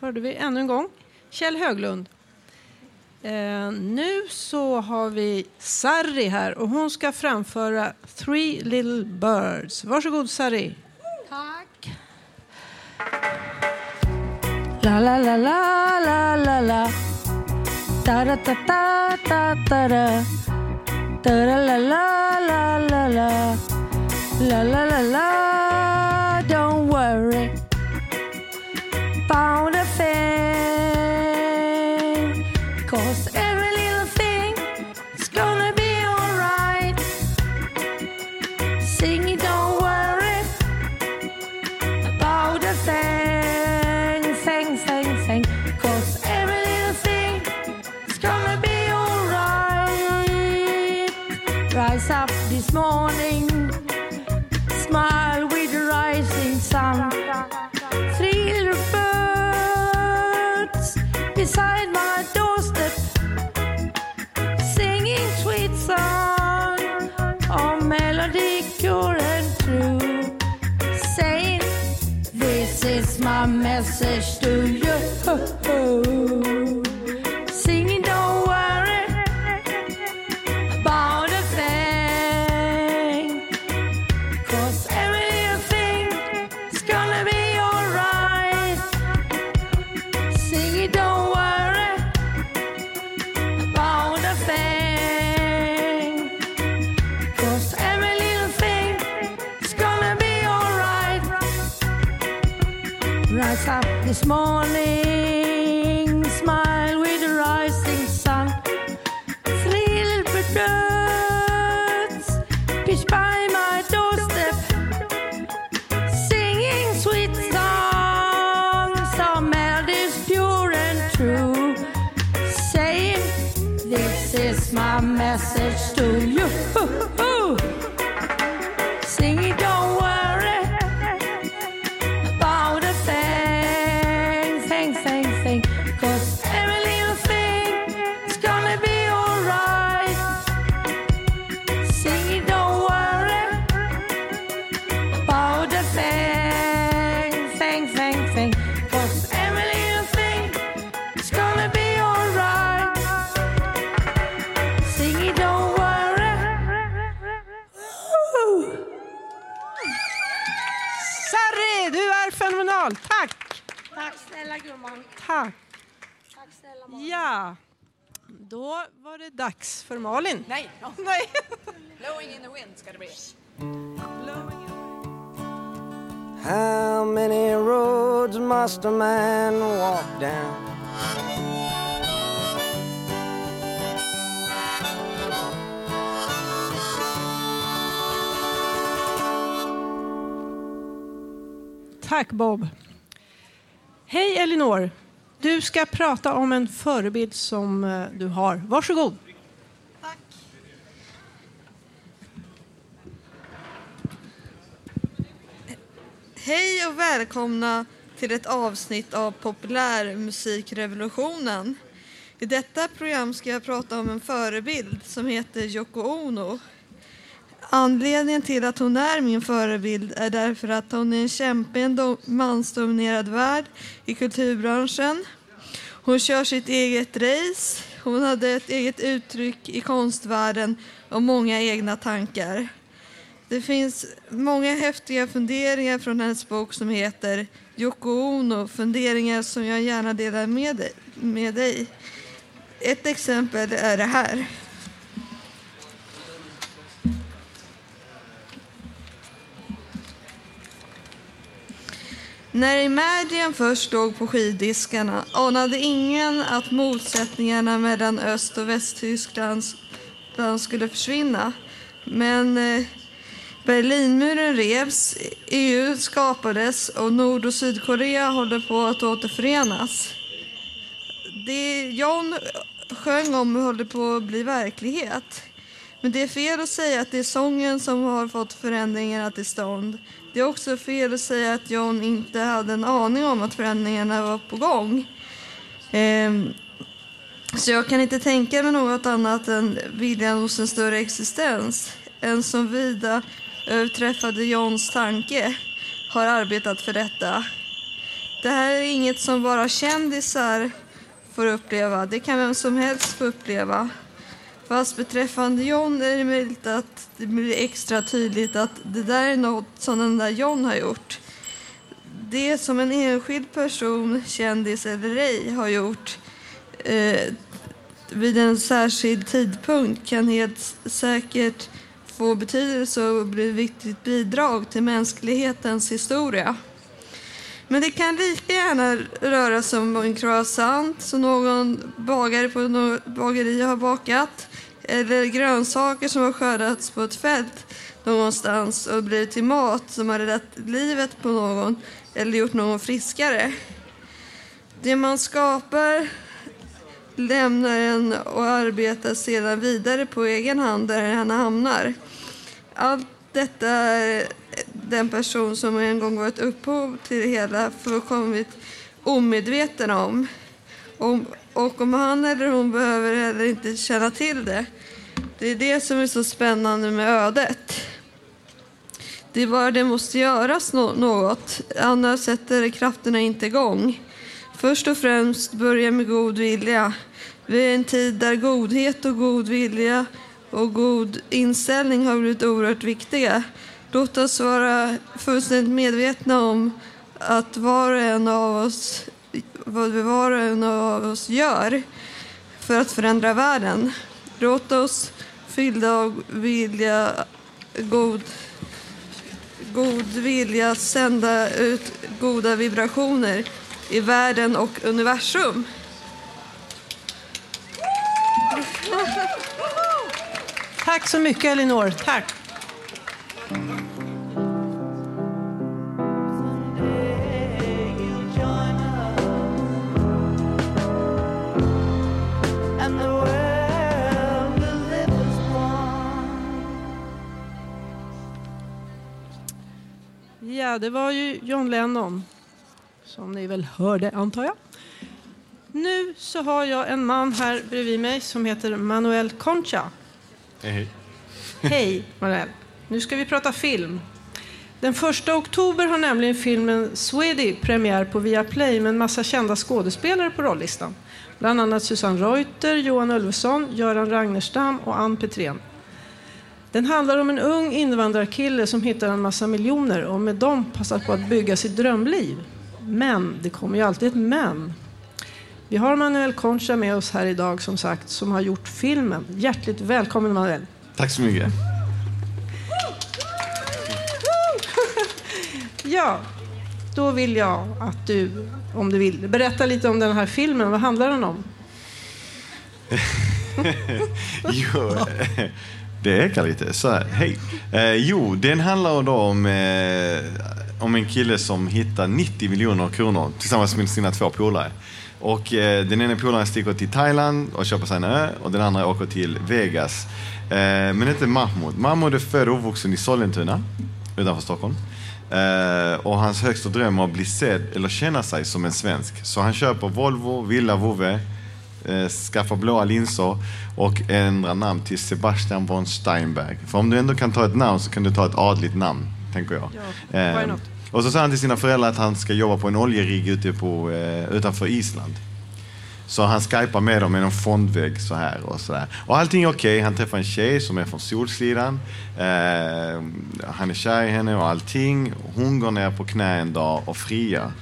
Hörde vi ännu en gång. Kjell Höglund. Eh, nu så har vi Sarri här och hon ska framföra Three Little Birds. Varsågod Sarri. La la la la la la la. Da da da da da da da. Da da la la la la la. La la la la. Don't worry. Found Ja, då var det dags för Malin. Nej, Nej. blowing in the wind ska det bli. How many roads must a man walk down? Tack Bob. Hej Elinor. Du ska prata om en förebild som eh, du har. Varsågod. Hej och välkomna till ett avsnitt av Populärmusikrevolutionen. I detta program ska jag prata om en förebild som heter Yoko Ono. Anledningen till att hon är min förebild är därför att hon är en kämpe i en mansdominerad värld i kulturbranschen. Hon kör sitt eget race, hon hade ett eget uttryck i konstvärlden och många egna tankar. Det finns många häftiga funderingar från hennes bok som heter Yoko Ono, funderingar som jag gärna delar. Med dig. Ett exempel är det här. När Imagine först låg på skivdiskarna anade ingen att motsättningarna mellan Öst och Västtyskland skulle försvinna. Men eh, Berlinmuren revs, EU skapades och Nord och Sydkorea håller på att återförenas. Det John sjöng om håller på att bli verklighet. Men det är fel att säga att det är sången som har fått förändringarna till stånd. Det är också fel att säga att John inte hade en aning om att förändringarna var på gång. Ehm, så jag kan inte tänka mig något annat än viljan hos en större existens. En som vida överträffade Johns tanke har arbetat för detta. Det här är inget som bara kändisar får uppleva. Det kan vem som helst få uppleva. Fast beträffande John är det möjligt att det blir extra tydligt att det där är något som den där John har gjort. Det som en enskild person, kändis eller ej, har gjort eh, vid en särskild tidpunkt kan helt säkert få betydelse och bli ett viktigt bidrag till mänsklighetens historia. Men det kan lika gärna röra sig om en croissant som någon bagare på något bageri har bakat eller grönsaker som har skördats på ett fält någonstans och blivit till mat som har räddat livet på någon eller gjort någon friskare. Det man skapar lämnar en och arbetar sedan vidare på egen hand där han hamnar. Allt detta är den person som en gång varit upphov till det hela fullkomligt omedveten om. om. Och om han eller hon behöver heller inte känna till det. Det är det som är så spännande med ödet. Det är bara det måste göras något, annars sätter krafterna inte igång. Först och främst börja med god vilja. Vi är i en tid där godhet och god vilja och god inställning har blivit oerhört viktiga. Låt oss vara fullständigt medvetna om att var och en av oss, vad vi var och en av oss gör för att förändra världen. Låt oss fyllda av vilja, god, god vilja sända ut goda vibrationer i världen och universum. Tack så mycket Elinor. Tack. Ja, det var ju John Lennon. Som ni väl hörde, antar jag. Nu så har jag en man här bredvid mig som heter Manuel Concha. Hej. Hej Manuel. Nu ska vi prata film. Den 1 oktober har nämligen filmen Swedi premiär på Viaplay med en massa kända skådespelare på rollistan. Bland annat Susanne Reuter, Johan Ulveson, Göran Ragnerstam och Ann Petrén. Den handlar om en ung invandrarkille som hittar en massa miljoner och med dem passar på att bygga sitt drömliv. Men, det kommer ju alltid ett men. Vi har Manuel Concha med oss här idag som sagt som har gjort filmen. Hjärtligt välkommen Manuel. Tack så mycket. Ja, då vill jag att du, om du vill, berätta lite om den här filmen. Vad handlar den om? jo, det ekar lite. Så här, hej. Eh, jo, den handlar då om, eh, om en kille som hittar 90 miljoner kronor tillsammans med sina två polare. Och eh, den ena polaren sticker till Thailand och köper sig en ö och den andra åker till Vegas. Eh, men inte Mahmoud. Mahmoud är född och uppvuxen i Sollentuna utanför Stockholm. Eh, och hans högsta dröm är att bli sedd eller känna sig som en svensk. Så han köper Volvo, villa, vovve, eh, skaffar blåa linser och ändrar namn till Sebastian von Steinberg. För om du ändå kan ta ett namn så kan du ta ett adligt namn, tänker jag. Ja, Eh, och så säger han till sina föräldrar att han ska jobba på en oljerigg ute på, eh, utanför Island. Så han skypar med dem med en fondvägg så här och så där. Och allting är okej. Han träffar en tjej som är från Solsidan. Eh, han är kär i henne och allting. Hon går ner på knä en dag och friar.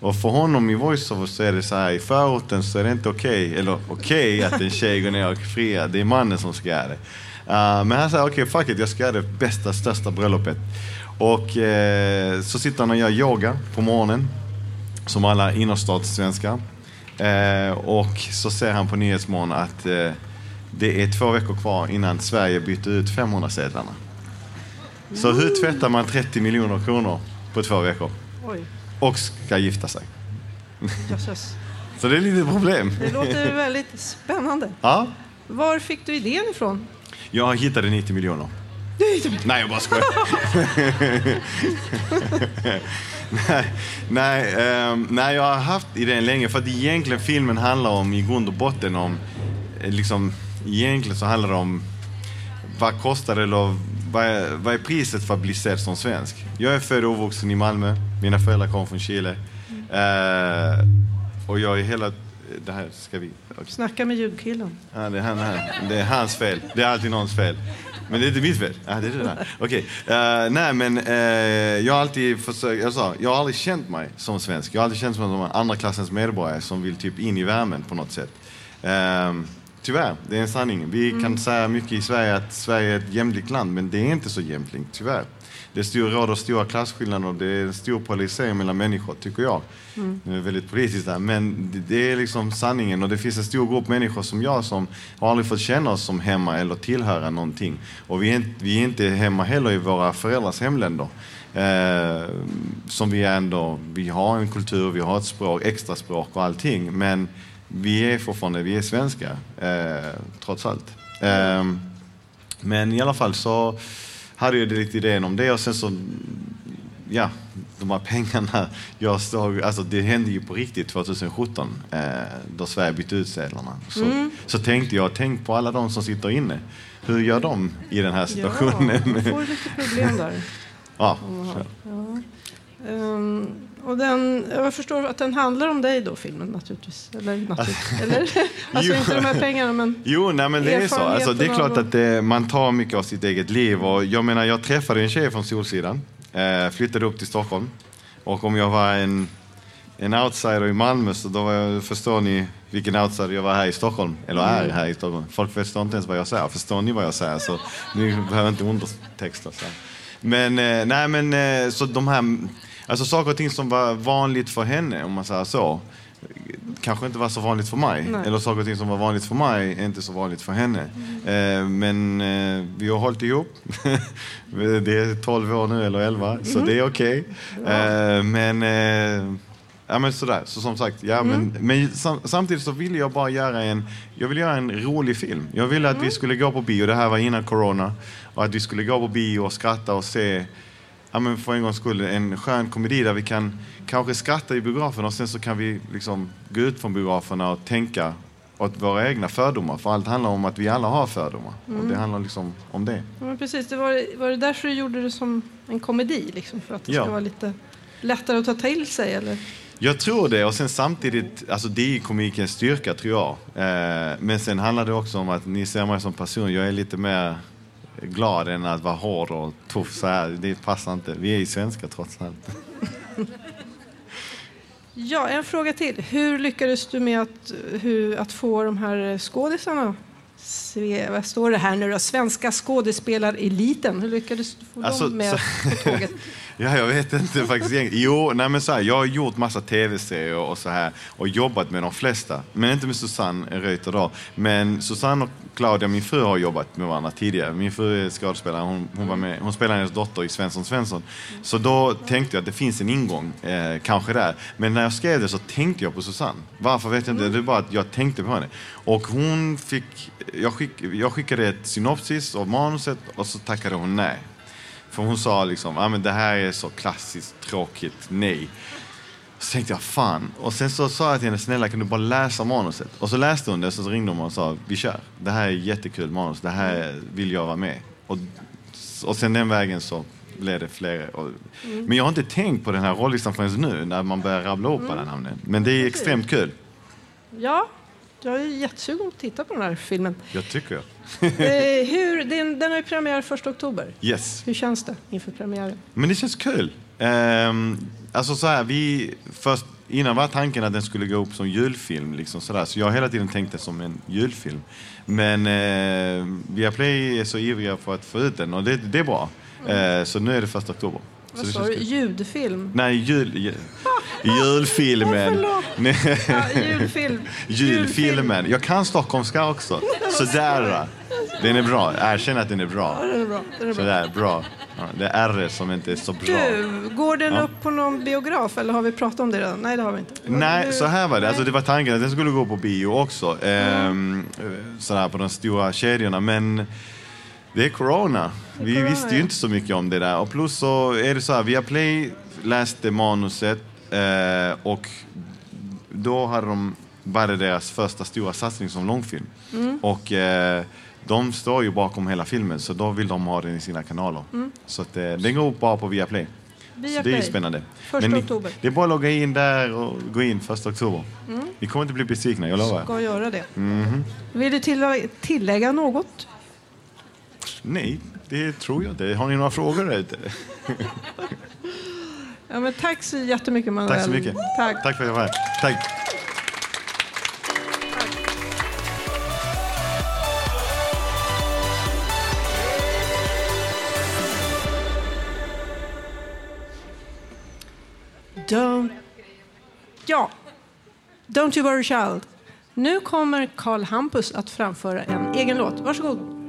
Och för honom i voiceover så är det så här, i förorten så är det inte okej, eller okej att en tjej går ner och friar. Det är mannen som ska göra det. Uh, men han säger, okej fuck it, jag ska göra det bästa, största bröllopet. Och eh, så sitter han och gör yoga på morgonen, som alla innerstadssvenskar. Eh, och så ser han på Nyhetsmorgon att eh, det är två veckor kvar innan Sverige byter ut 500-sedlarna. Så hur tvättar man 30 miljoner kronor på två veckor? Oj, och ska gifta sig. jösses. Så det är lite problem. Det låter väldigt spännande. Ja, Var fick du idén ifrån? jag hittade 90 miljoner. Nej, jag bara skojar. nej, nej, ehm, nej, jag har haft idén länge. För att egentligen filmen handlar om, i grund och botten om, eh, liksom, egentligen så handlar det om vad kostar det eller vad är, vad är priset för att bli sedd som svensk? Jag är född och uppvuxen i Malmö. Mina föräldrar kommer från Chile. Eh, och jag är hela... Det här ska vi... Snacka med ljudkillen. Ja, det, är han, han. det är hans fel. Det är alltid någons fel. Men det är inte mitt fel. Ja, det är det där. Okej. Eh, nej, men eh, jag har alltid försökt... Jag sa, jag har aldrig känt mig som svensk. Jag har aldrig känt mig som en andra klassens medborgare som vill typ in i värmen på något sätt. Eh, tyvärr, det är en sanning. Vi kan säga mycket i Sverige att Sverige är ett jämlikt land, men det är inte så jämlikt, tyvärr. Det stor, råder stora klasskillnader och det är en stor polarisering mellan människor, tycker jag. Mm. Nu är det väldigt politiskt där, men det, det är liksom sanningen. Och det finns en stor grupp människor som jag som har aldrig fått känna oss som hemma eller tillhöra någonting. Och vi är, vi är inte hemma heller i våra föräldrars hemländer. Eh, som vi är ändå, vi har en kultur, vi har ett språk, extra språk och allting. Men vi är fortfarande, vi är svenskar, eh, trots allt. Eh, men i alla fall så hade jag lite idén om det och sen så, ja, de här pengarna, jag stod, alltså det hände ju på riktigt 2017 eh, då Sverige bytte ut sedlarna. Så, Mm. så tänkte jag, tänk på alla de som sitter inne. Hur gör de i den här situationen? Ja, får lite problem där. Ja. Ja. Och den, jag förstår att den handlar om dig då, filmen naturligtvis. Eller, naturligtvis. Eller? alltså inte de här pengarna, men Jo, nej, men det är så. Alltså, det är klart att det, man tar mycket av sitt eget liv. Och jag menar, jag träffade en tjej från Solsidan, eh, flyttade upp till Stockholm. Och om jag var en, en outsider i Malmö så då jag, förstår ni vilken outsider jag var här i Stockholm. Eller är Mm. här i Stockholm. Folk förstår inte ens vad jag säger. Förstår ni vad jag säger så ni behöver inte undertexta. Så. här. Men, eh, nej men eh, så de här, alltså saker och ting som var vanligt för henne, om man säger så, kanske inte var så vanligt för mig. Nej. Eller saker och ting som var vanligt för mig är inte så vanligt för henne. Eh, men eh, vi har hållit ihop. det är 12 år nu, eller 11, så Mhm. det är okej. Eh, men, eh, ja, men sådär. Så som sagt, ja, men, men sam, samtidigt så ville jag bara göra en, jag ville göra en rolig film. Jag ville att vi skulle gå på bio, det här var innan corona, och att vi skulle gå på bio och skratta och se ja, men för en gångs skull en skön komedi där vi kan kanske skratta i biografen och sen så kan vi liksom gå ut från biograferna och tänka åt våra egna fördomar. För allt handlar om att vi alla har fördomar. Och Mm. det handlar liksom om det. Ja, precis, det var, var det därför du gjorde det som en komedi? Liksom, för att det Ja. ska vara lite lättare att ta till sig? Eller? Jag tror det och sen samtidigt, alltså det är komikens styrka tror jag. Eh, men sen handlar det också om att ni ser mig som person, jag är lite mer glad än att vara hård och tuff så här. Det passar inte. Vi är ju svenskar trots allt. Ja, en fråga till. Hur lyckades du med att, hur, att få de här skådisarna? Se, vad står det här nu då? Svenska skådespelareliten. Hur lyckades du få Alltså, dem med så- på tåget? Ja, jag vet inte faktiskt. Jo, nej men så här, jag har gjort massa tv-serier och så här och jobbat med de flesta. Men inte med Susanne Reuter då. Men Susanne och Claudia, min fru, har jobbat med varandra tidigare. Min fru är skådespelare. Hon, hon, var med, hon spelar hennes dotter i Svensson Svensson. Så då tänkte jag att det finns en ingång, eh, kanske där. Men när jag skrev det så tänkte jag på Susanne. Varför vet jag inte. Det är bara att jag tänkte på henne. Och hon fick... Jag, skick, jag skickade ett synopsis av manuset och så tackade hon nej. För hon sa liksom, ah, men det här är så klassiskt tråkigt, nej. Så tänkte jag, fan. Och sen så sa jag till henne, snälla kan du bara läsa manuset? Och så läste hon det, så ringde hon och sa, vi kör. Det här är jättekul manus, det här vill jag vara med. Och, och sen den vägen så blev det fler. Och, Mm. Men jag har inte tänkt på den här rollistan förrän nu, när man börjar rabbla upp alla namnen. Men det är extremt kul. Ja, jag är jättesugen att titta på den här filmen. Jag tycker jag. Eh, hur, den, den har ju premiär 1 oktober. Yes. Hur känns det inför premiären? Men det känns kul. Ehm, alltså så här, vi, först, innan var tanken att den skulle gå upp som julfilm. Liksom sådär. Så jag har hela tiden tänkt det som en julfilm. Men eh, Viaplay är så ivriga för att få ut den och det, det är bra. Eh, så nu är det första oktober. Vad sa du? Ljudfilm? Nej, jul, jul, julfilmen. Nej. Ja, julfilm. Julfilmen. Jag kan stockholmska också. Sådär. Den är bra. Erkänn att den är bra. Ja, den är bra. Den är bra. Sådär, bra. Ja, det är R som inte är så bra. Du, går den Ja. upp på någon biograf eller har vi pratat om det redan? Nej, det har vi inte. Nej, så här var det. Alltså, det var tanken att den skulle gå på bio också. Ehm, sådär på de stora kedjorna. Men det är corona. Vi corona, visste ju inte så mycket om det där. Och plus så är det så här, Viaplay läste manuset eh, och då hade de, det deras första stora satsning som långfilm. Mm. Och eh, de står ju bakom hela filmen så då vill de ha den i sina kanaler. Mm. Så att, eh, den går upp bara på Viaplay. Så det är ju spännande. Första ni- oktober. Det är bara att logga in där och gå in första oktober. Mm. Ni kommer inte bli besvikna, jag lovar. Ska göra det. Mhm. Vill du tillägga något? Nej, det tror jag inte. Har ni några frågor där ute? Ja, men tack så jättemycket Manuel. Tack så mycket. Tack. Tack för att jag var här. Tack. Don't... Ja. Don't you worry child. Nu kommer Carl Hampus att framföra en egen låt. Varsågod.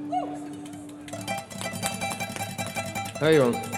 Hej Johan.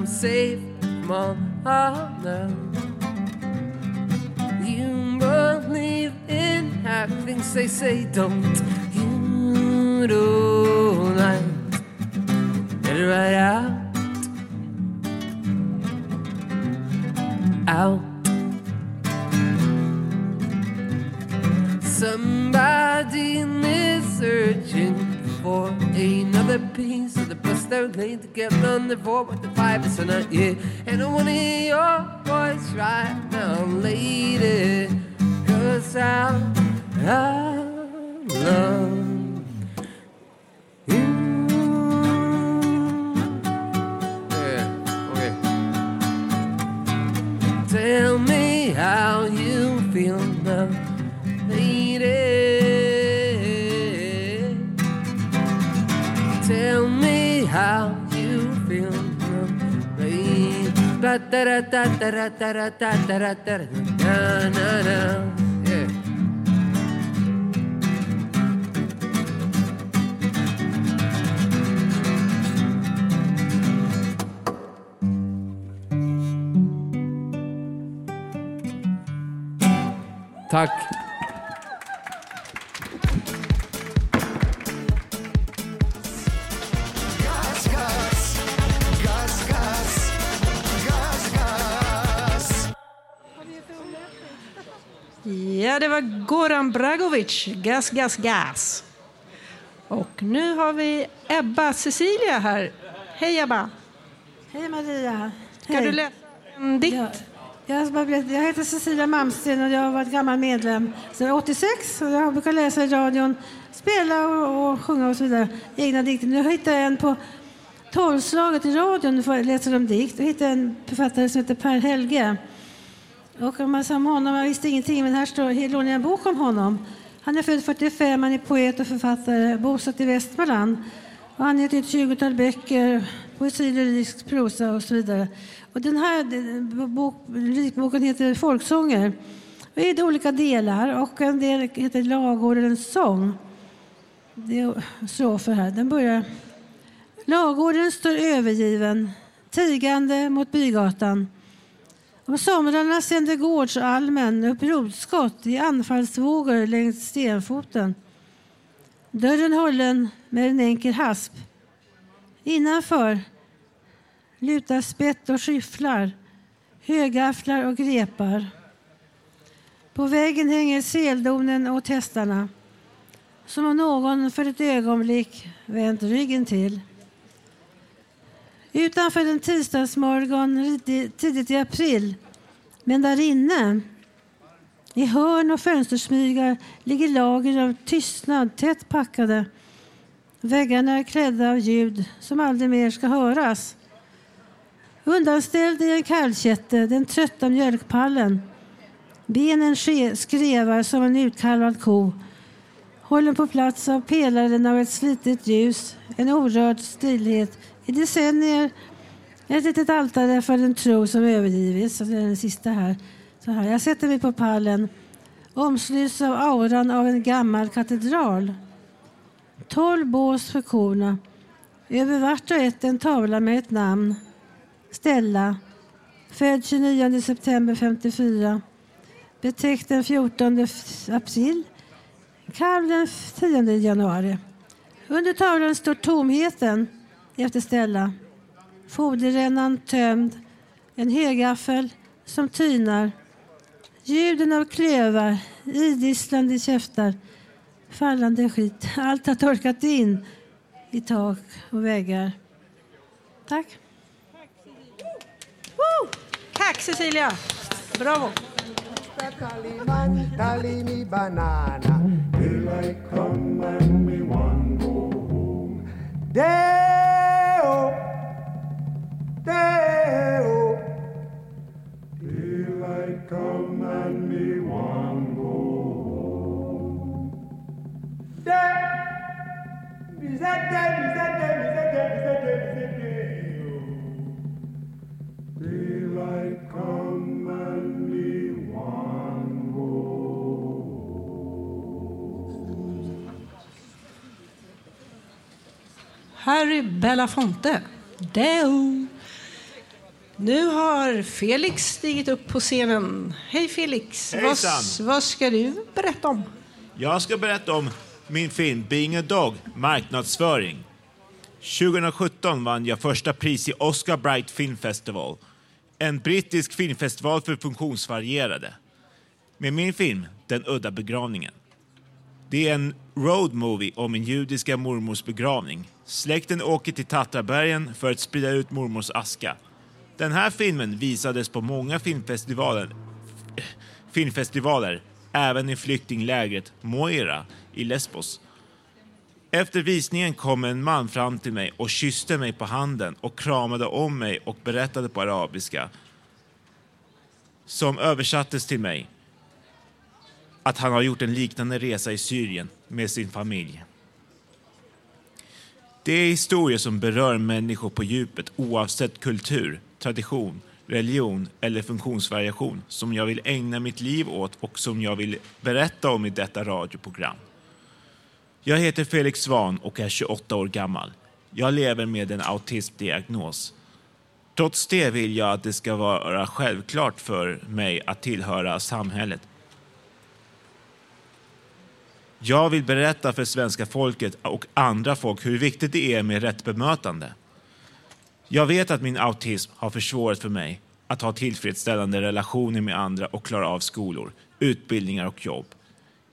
I'm safe from all harm. You believe in half things they say, don't you? Don't it right out, out. Somebody is searching for another piece of the bus they're laid together on the four with the tara ta tara tara na na na. Tack. Ja, det var Goran Bragovic, Gas, gas, gas. Och nu har vi Ebba Cecilia här. Hej Ebba! Hej Maria. Ska Hej. du läsa en dikt? Ja. Jag, jag heter Cecilia Malmsten och jag har varit gammal medlem sedan 86. Och jag brukar läsa i radion, spela och, och sjunga och så vidare. Egna dikter. Nu hittade jag en på tolvslaget i radion. Nu läsa om dikt. Jag hittade en författare som heter Per Helge. Och om man sa om honom, jag visste ingenting, men här står, lånar jag en bok om honom. Han är född 45, han är poet och författare, bosatt i Västmanland. Och han har gett ut 20 böcker, poesi, lyrisk prosa och så vidare. Och den här bok, lyrikboken heter Folksånger. Det är olika delar och en del heter Lagor eller en sång. Det är strofer här. Den börjar. Lagården står övergiven, tigande mot bygatan. Om somrarna sänder gårdsalmen upp rotskott i anfallsvågor längs stenfoten. Dörren hållen med en enkel hasp. Innanför lutar spett och skyfflar, högafflar och grepar. På väggen hänger seldonen och hästarna som om någon för ett ögonblick vänt ryggen till. Utanför en tisdagsmorgon tidigt i april, men där inne i hörn och fönstersmygar ligger lager av tystnad tätt packade. Väggarna är klädda av ljud som aldrig mer ska höras. Undanställd i en kallkätte, den trötta mjölkpallen. Benen skrevar som en utkalvad ko. Hållen på plats av pelaren av ett slitet ljus, en orörd stillhet. I decennier ett litet altare för den tro som övergivits. Så det är den sista här. Så här. Jag sätter mig på pallen, omsluts av auran av en gammal katedral. Tolv bås för korna. Över vart och ett en tavla med ett namn. Stella, född 29 september 54. Betäckt den 14 april. Kalv den 10 januari. Under tavlan står tomheten efter Stella. Foderrännan tömd. En högaffel som tynar. Ljuden av klövar, idisslande käftar. Fallande skit. Allt har torkat in i tak och väggar. Tack. Woo! Tack Cecilia! Bravo! Daylight come and one go home. Day, Daylight come. Harry Belafonte. Deo. Nu har Felix stigit upp på scenen. Hej Felix! Vad, vad ska du berätta om? Jag ska berätta om min film Being a Dog, marknadsföring. 2017 vann jag första pris i Oscar Bright Film Festival, en brittisk filmfestival för funktionsvarierade. Med min film Den udda begravningen. Det är en road movie om min judiska mormors begravning. Släkten åker till Tatrabergen för att sprida ut mormors aska. Den här filmen visades på många filmfestivaler, filmfestivaler även i flyktinglägret Moira i Lesbos. Efter visningen kom en man fram till mig och kysste mig på handen och kramade om mig och berättade på arabiska, som översattes till mig, att han har gjort en liknande resa i Syrien med sin familj. Det är historier som berör människor på djupet oavsett kultur, tradition, religion eller funktionsvariation som jag vill ägna mitt liv åt och som jag vill berätta om i detta radioprogram. Jag heter Felix Svan och är 28 år gammal. Jag lever med en autismdiagnos. Trots det vill jag att det ska vara självklart för mig att tillhöra samhället. Jag vill berätta för svenska folket och andra folk hur viktigt det är med rätt bemötande. Jag vet att min autism har försvårat för mig att ha tillfredsställande relationer med andra och klara av skolor, utbildningar och jobb.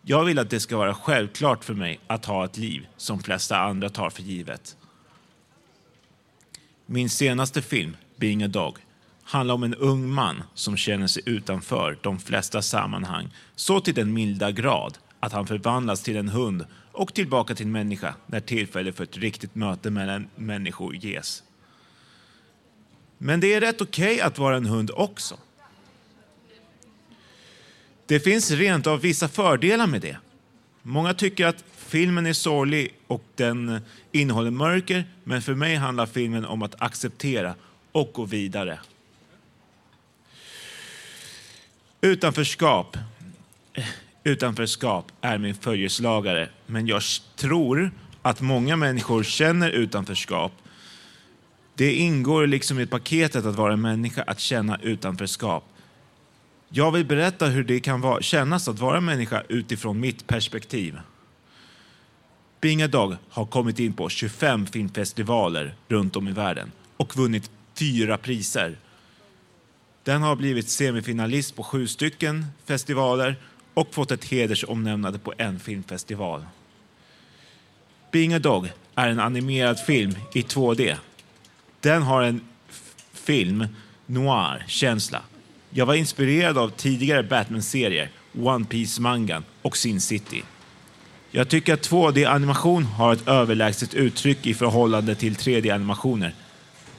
Jag vill att det ska vara självklart för mig att ha ett liv som flesta andra tar för givet. Min senaste film, Being a Dog, handlar om en ung man som känner sig utanför de flesta sammanhang så till den milda grad att han förvandlas till en hund och tillbaka till en människa när tillfälle för ett riktigt möte mellan människor ges. Men det är rätt okej att vara en hund också. Det finns rent av vissa fördelar med det. Många tycker att filmen är sorglig och den innehåller mörker, men för mig handlar filmen om att acceptera och gå vidare. Utanförskap. Utanförskap är min följeslagare, men jag tror att många människor känner utanförskap. Det ingår liksom i paketet att vara människa, att känna utanförskap. Jag vill berätta hur det kan vara, kännas att vara människa utifrån mitt perspektiv. Binga Dog har kommit in på 25 filmfestivaler runt om i världen och vunnit fyra priser. Den har blivit semifinalist på sju stycken festivaler och fått ett hedersomnämnande på en filmfestival. Being a Dog är en animerad film i 2D. Den har en film noir-känsla. Jag var inspirerad av tidigare Batman-serier, One Piece-mangan och Sin City. Jag tycker att 2D-animation har ett överlägset uttryck i förhållande till 3D-animationer.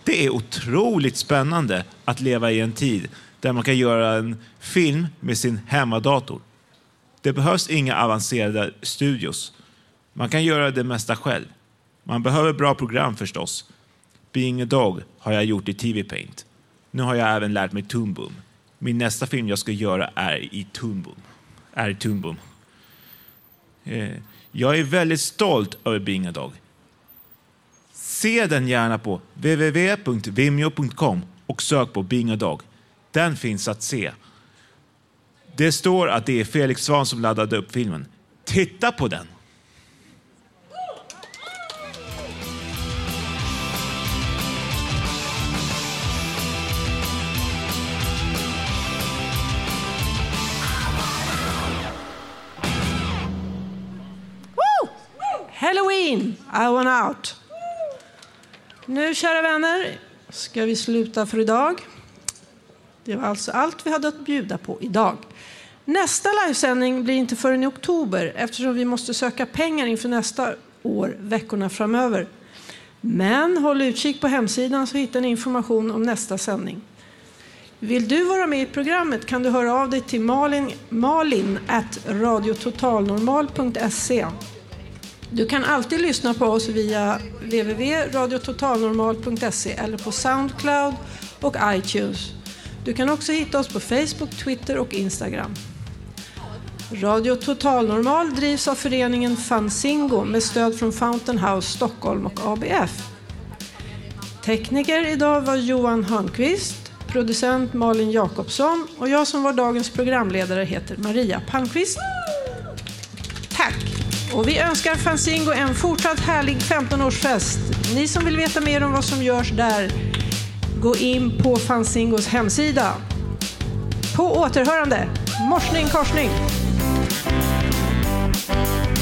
Det är otroligt spännande att leva i en tid där man kan göra en film med sin hemmadator. Det behövs inga avancerade studios. Man kan göra det mesta själv. Man behöver bra program förstås. Being a Dog har jag gjort i TV Paint. Nu har jag även lärt mig Toon Boom. Min nästa film jag ska göra är i Toon Boom. Är i Toon Boom. Eh, jag är väldigt stolt över Being a Dog. Se den gärna på www.vimeo.com och sök på Being a Dog. Den finns att se. Det står att det är Felix Svan som laddade upp filmen. Titta på den! Halloween, I want out. Nu, kära vänner, ska vi sluta för idag. Det var alltså allt vi hade att bjuda på idag. Nästa livesändning blir inte förrän i oktober eftersom vi måste söka pengar inför nästa år veckorna framöver. Men håll utkik på hemsidan så hittar ni information om nästa sändning. Vill du vara med i programmet kan du höra av dig till malin, malin at radiototalnormal.se. Du kan alltid lyssna på oss via www.radiototalnormal.se eller på Soundcloud och iTunes. Du kan också hitta oss på Facebook, Twitter och Instagram. Radio Totalnormal drivs av föreningen Fanzingo med stöd från Fountain House Stockholm och ABF. Tekniker idag var Johan Hörnqvist, producent Malin Jakobsson och jag som var dagens programledare heter Maria Palmqvist. Tack! Och vi önskar Fanzingo en fortsatt härlig 15-årsfest. Ni som vill veta mer om vad som görs där, gå in på Fanzingos hemsida. På återhörande. Morsning korsning. Thank you.